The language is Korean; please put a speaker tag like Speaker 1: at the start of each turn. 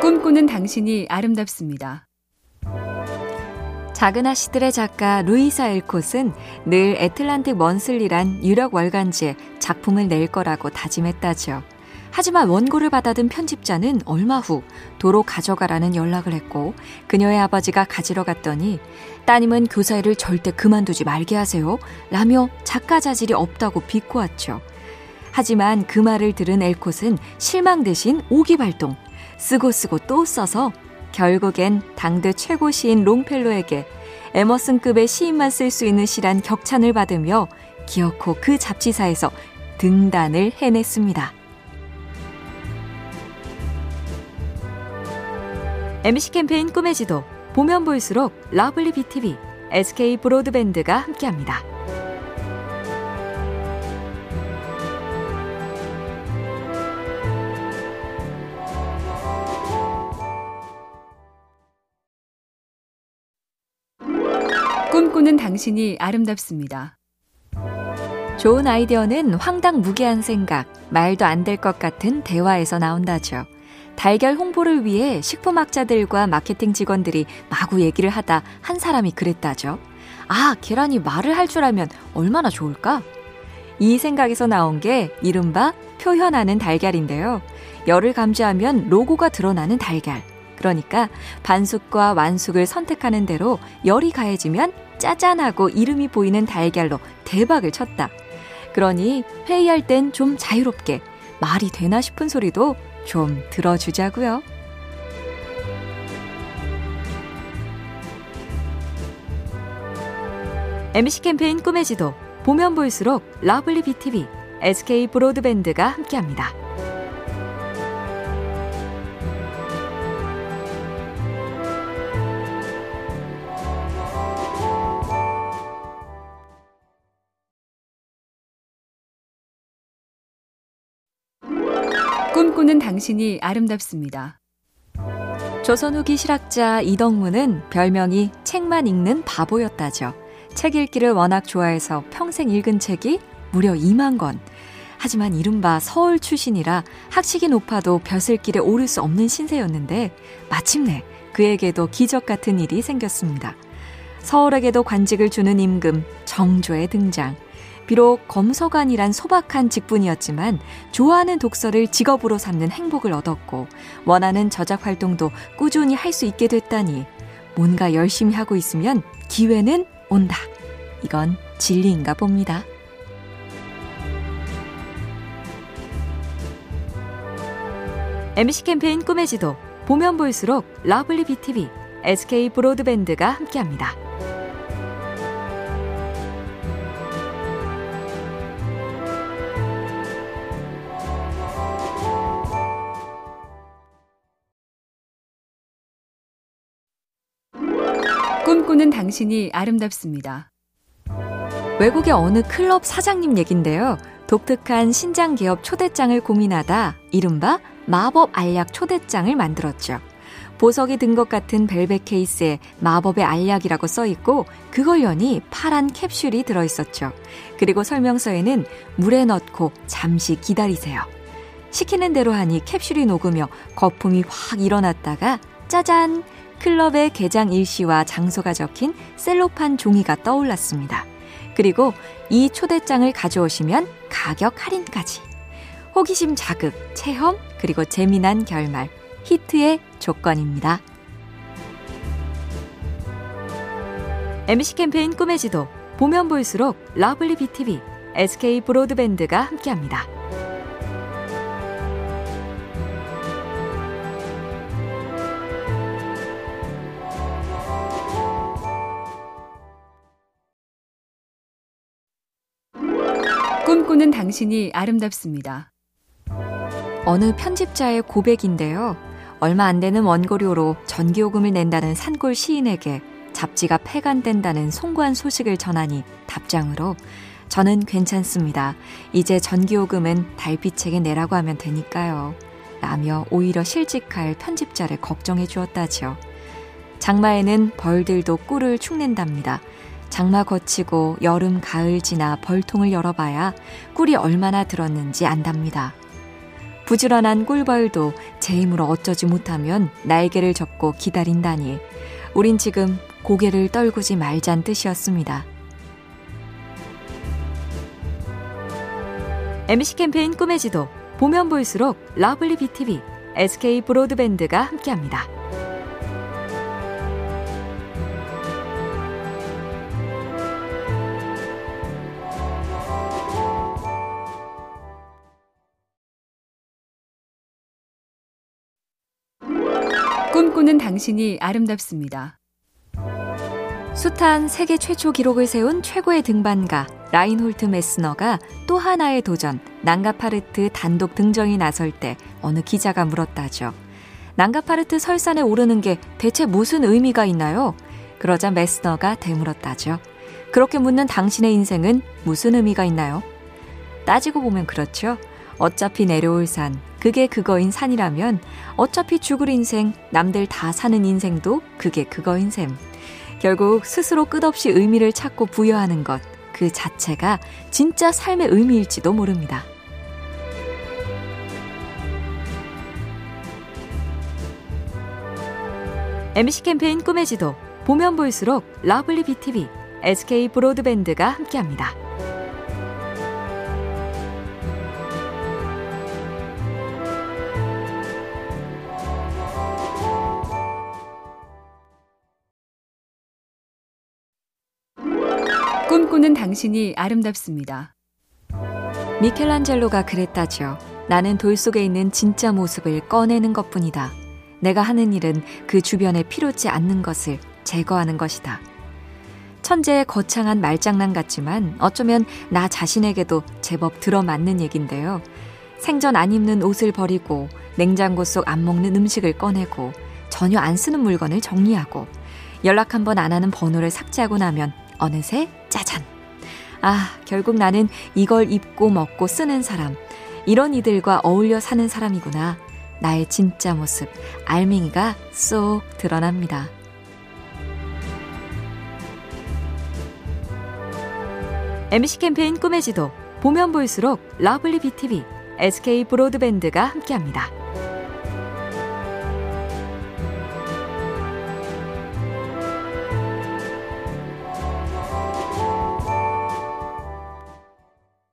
Speaker 1: 꿈꾸는 당신이 아름답습니다.
Speaker 2: 작은 아씨들의 작가 루이사 엘콧은 늘 애틀란틱 먼슬리란 유력 월간지에 작품을 낼 거라고 다짐했다죠. 하지만 원고를 받아든 편집자는 얼마 후 도로 가져가라는 연락을 했고 그녀의 아버지가 가지러 갔더니 따님은 교사 일을 절대 그만두지 말게 하세요. 라며 작가 자질이 없다고 비꼬았죠. 하지만 그 말을 들은 엘콧은 실망 대신 오기발동. 쓰고 쓰고 또 써서 결국엔 당대 최고 시인 롱펠로에게 에머슨급의 시인만 쓸 수 있는 시란 격찬을 받으며 기어코 그 잡지사에서 등단을 해냈습니다. MC 캠페인 꿈의 지도 보면 볼수록 러블리 BTV, SK 브로드밴드가 함께합니다.
Speaker 1: 꿈꾸는 당신이 아름답습니다.
Speaker 2: 좋은 아이디어는 황당 무계한 생각, 말도 안 될 것 같은 대화에서 나온다죠. 달걀 홍보를 위해 식품학자들과 마케팅 직원들이 마구 얘기를 하다 한 사람이 그랬다죠. 아, 계란이 말을 할 줄 알면 얼마나 좋을까? 이 생각에서 나온 게 이른바 표현하는 달걀인데요. 열을 감지하면 로고가 드러나는 달걀. 그러니까 반숙과 완숙을 선택하는 대로 열이 가해지면 짜잔하고 이름이 보이는 달걀로 대박을 쳤다. 그러니 회의할 땐 좀 자유롭게 말이 되나 싶은 소리도 좀 들어주자고요. MC 캠페인 꿈의 지도 보면 볼수록 lovely BTV, SK 브로드밴드가 함께합니다.
Speaker 1: 꿈꾸는 당신이 아름답습니다.
Speaker 2: 조선 후기 실학자 이덕무는 별명이 책만 읽는 바보였다죠. 책 읽기를 워낙 좋아해서 평생 읽은 책이 무려 2만 권. 하지만 이른바 서울 출신이라 학식이 높아도 벼슬길에 오를 수 없는 신세였는데 마침내 그에게도 기적 같은 일이 생겼습니다. 서울에게도 관직을 주는 임금 정조의 등장. 비록 검서관이란 소박한 직분이었지만 좋아하는 독서를 직업으로 삼는 행복을 얻었고 원하는 저작 활동도 꾸준히 할 수 있게 됐다니 뭔가 열심히 하고 있으면 기회는 온다. 이건 진리인가 봅니다. MC 캠페인 꿈의 지도 보면 볼수록 lovely BTV, SK 브로드밴드가 함께합니다.
Speaker 1: 꿈꾸는 당신이 아름답습니다.
Speaker 2: 외국의 어느 클럽 사장님 얘긴데요. 독특한 신장 개업 초대장을 고민하다 이른바 마법 알약 초대장을 만들었죠. 보석이 든 것 같은 벨벳 케이스에 마법의 알약이라고 써 있고 그걸 여니 파란 캡슐이 들어 있었죠. 그리고 설명서에는 물에 넣고 잠시 기다리세요. 시키는 대로 하니 캡슐이 녹으며 거품이 확 일어났다가 짜잔 클럽의 개장 일시와 장소가 적힌 셀로판 종이가 떠올랐습니다. 그리고 이 초대장을 가져오시면 가격 할인까지. 호기심 자극, 체험, 그리고 재미난 결말. 히트의 조건입니다. MC 캠페인 꿈의 지도. 보면 볼수록 lovely BTV, SK 브로드밴드가 함께합니다.
Speaker 1: 꿈꾸는 당신이 아름답습니다.
Speaker 2: 어느 편집자의 고백인데요. 얼마 안 되는 원고료로 전기요금을 낸다는 산골 시인에게 잡지가 폐간된다는 송구한 소식을 전하니 답장으로 저는 괜찮습니다. 이제 전기요금은 달빛에게 내라고 하면 되니까요. 라며 오히려 실직할 편집자를 걱정해 주었다지요. 장마에는 벌들도 꿀을 축낸답니다. 장마 거치고 여름, 가을 지나 벌통을 열어봐야 꿀이 얼마나 들었는지 안답니다. 부지런한 꿀벌도 제 힘으로 어쩌지 못하면 날개를 접고 기다린다니 우린 지금 고개를 떨구지 말잔 뜻이었습니다. MC 캠페인 꿈의 지도 보면 볼수록 lovely BTV, SK 브로드밴드가 함께합니다.
Speaker 1: 꿈꾸는 당신이 아름답습니다.
Speaker 2: 숱한 세계 최초 기록을 세운 최고의 등반가 라인홀트 메스너가 또 하나의 도전 난가파르트 단독 등정이 나설 때 어느 기자가 물었다죠. 난가파르트 설산에 오르는 게 대체 무슨 의미가 있나요? 그러자 메스너가 되물었다죠. 그렇게 묻는 당신의 인생은 무슨 의미가 있나요? 따지고 보면 그렇죠. 어차피 내려올 산, 그게 그거인 산이라면 어차피 죽을 인생, 남들 다 사는 인생도 그게 그거인 셈. 결국 스스로 끝없이 의미를 찾고 부여하는 것, 그 자체가 진짜 삶의 의미일지도 모릅니다. MC 캠페인 꿈의 지도, 보면 볼수록 lovely BTV, SK 브로드밴드가 함께합니다.
Speaker 1: 꿈꾸는 당신이 아름답습니다.
Speaker 2: 미켈란젤로가 그랬다죠. 나는 돌 속에 있는 진짜 모습을 꺼내는 것 뿐이다. 내가 하는 일은 그 주변에 필요치 않는 것을 제거하는 것이다. 천재의 거창한 말장난 같지만 어쩌면 나 자신에게도 제법 들어맞는 얘긴데요. 생전 안 입는 옷을 버리고 냉장고 속 안 먹는 음식을 꺼내고 전혀 안 쓰는 물건을 정리하고 연락 한번 안 하는 번호를 삭제하고 나면 어느새 짜잔. 아, 결국 나는 이걸 입고 먹고 쓰는 사람. 이런 이들과 어울려 사는 사람이구나. 나의 진짜 모습, 알맹이가 쏙 드러납니다. MC 캠페인 꿈의 지도, 보면 볼수록 lovely BTV, SK 브로드밴드가 함께합니다.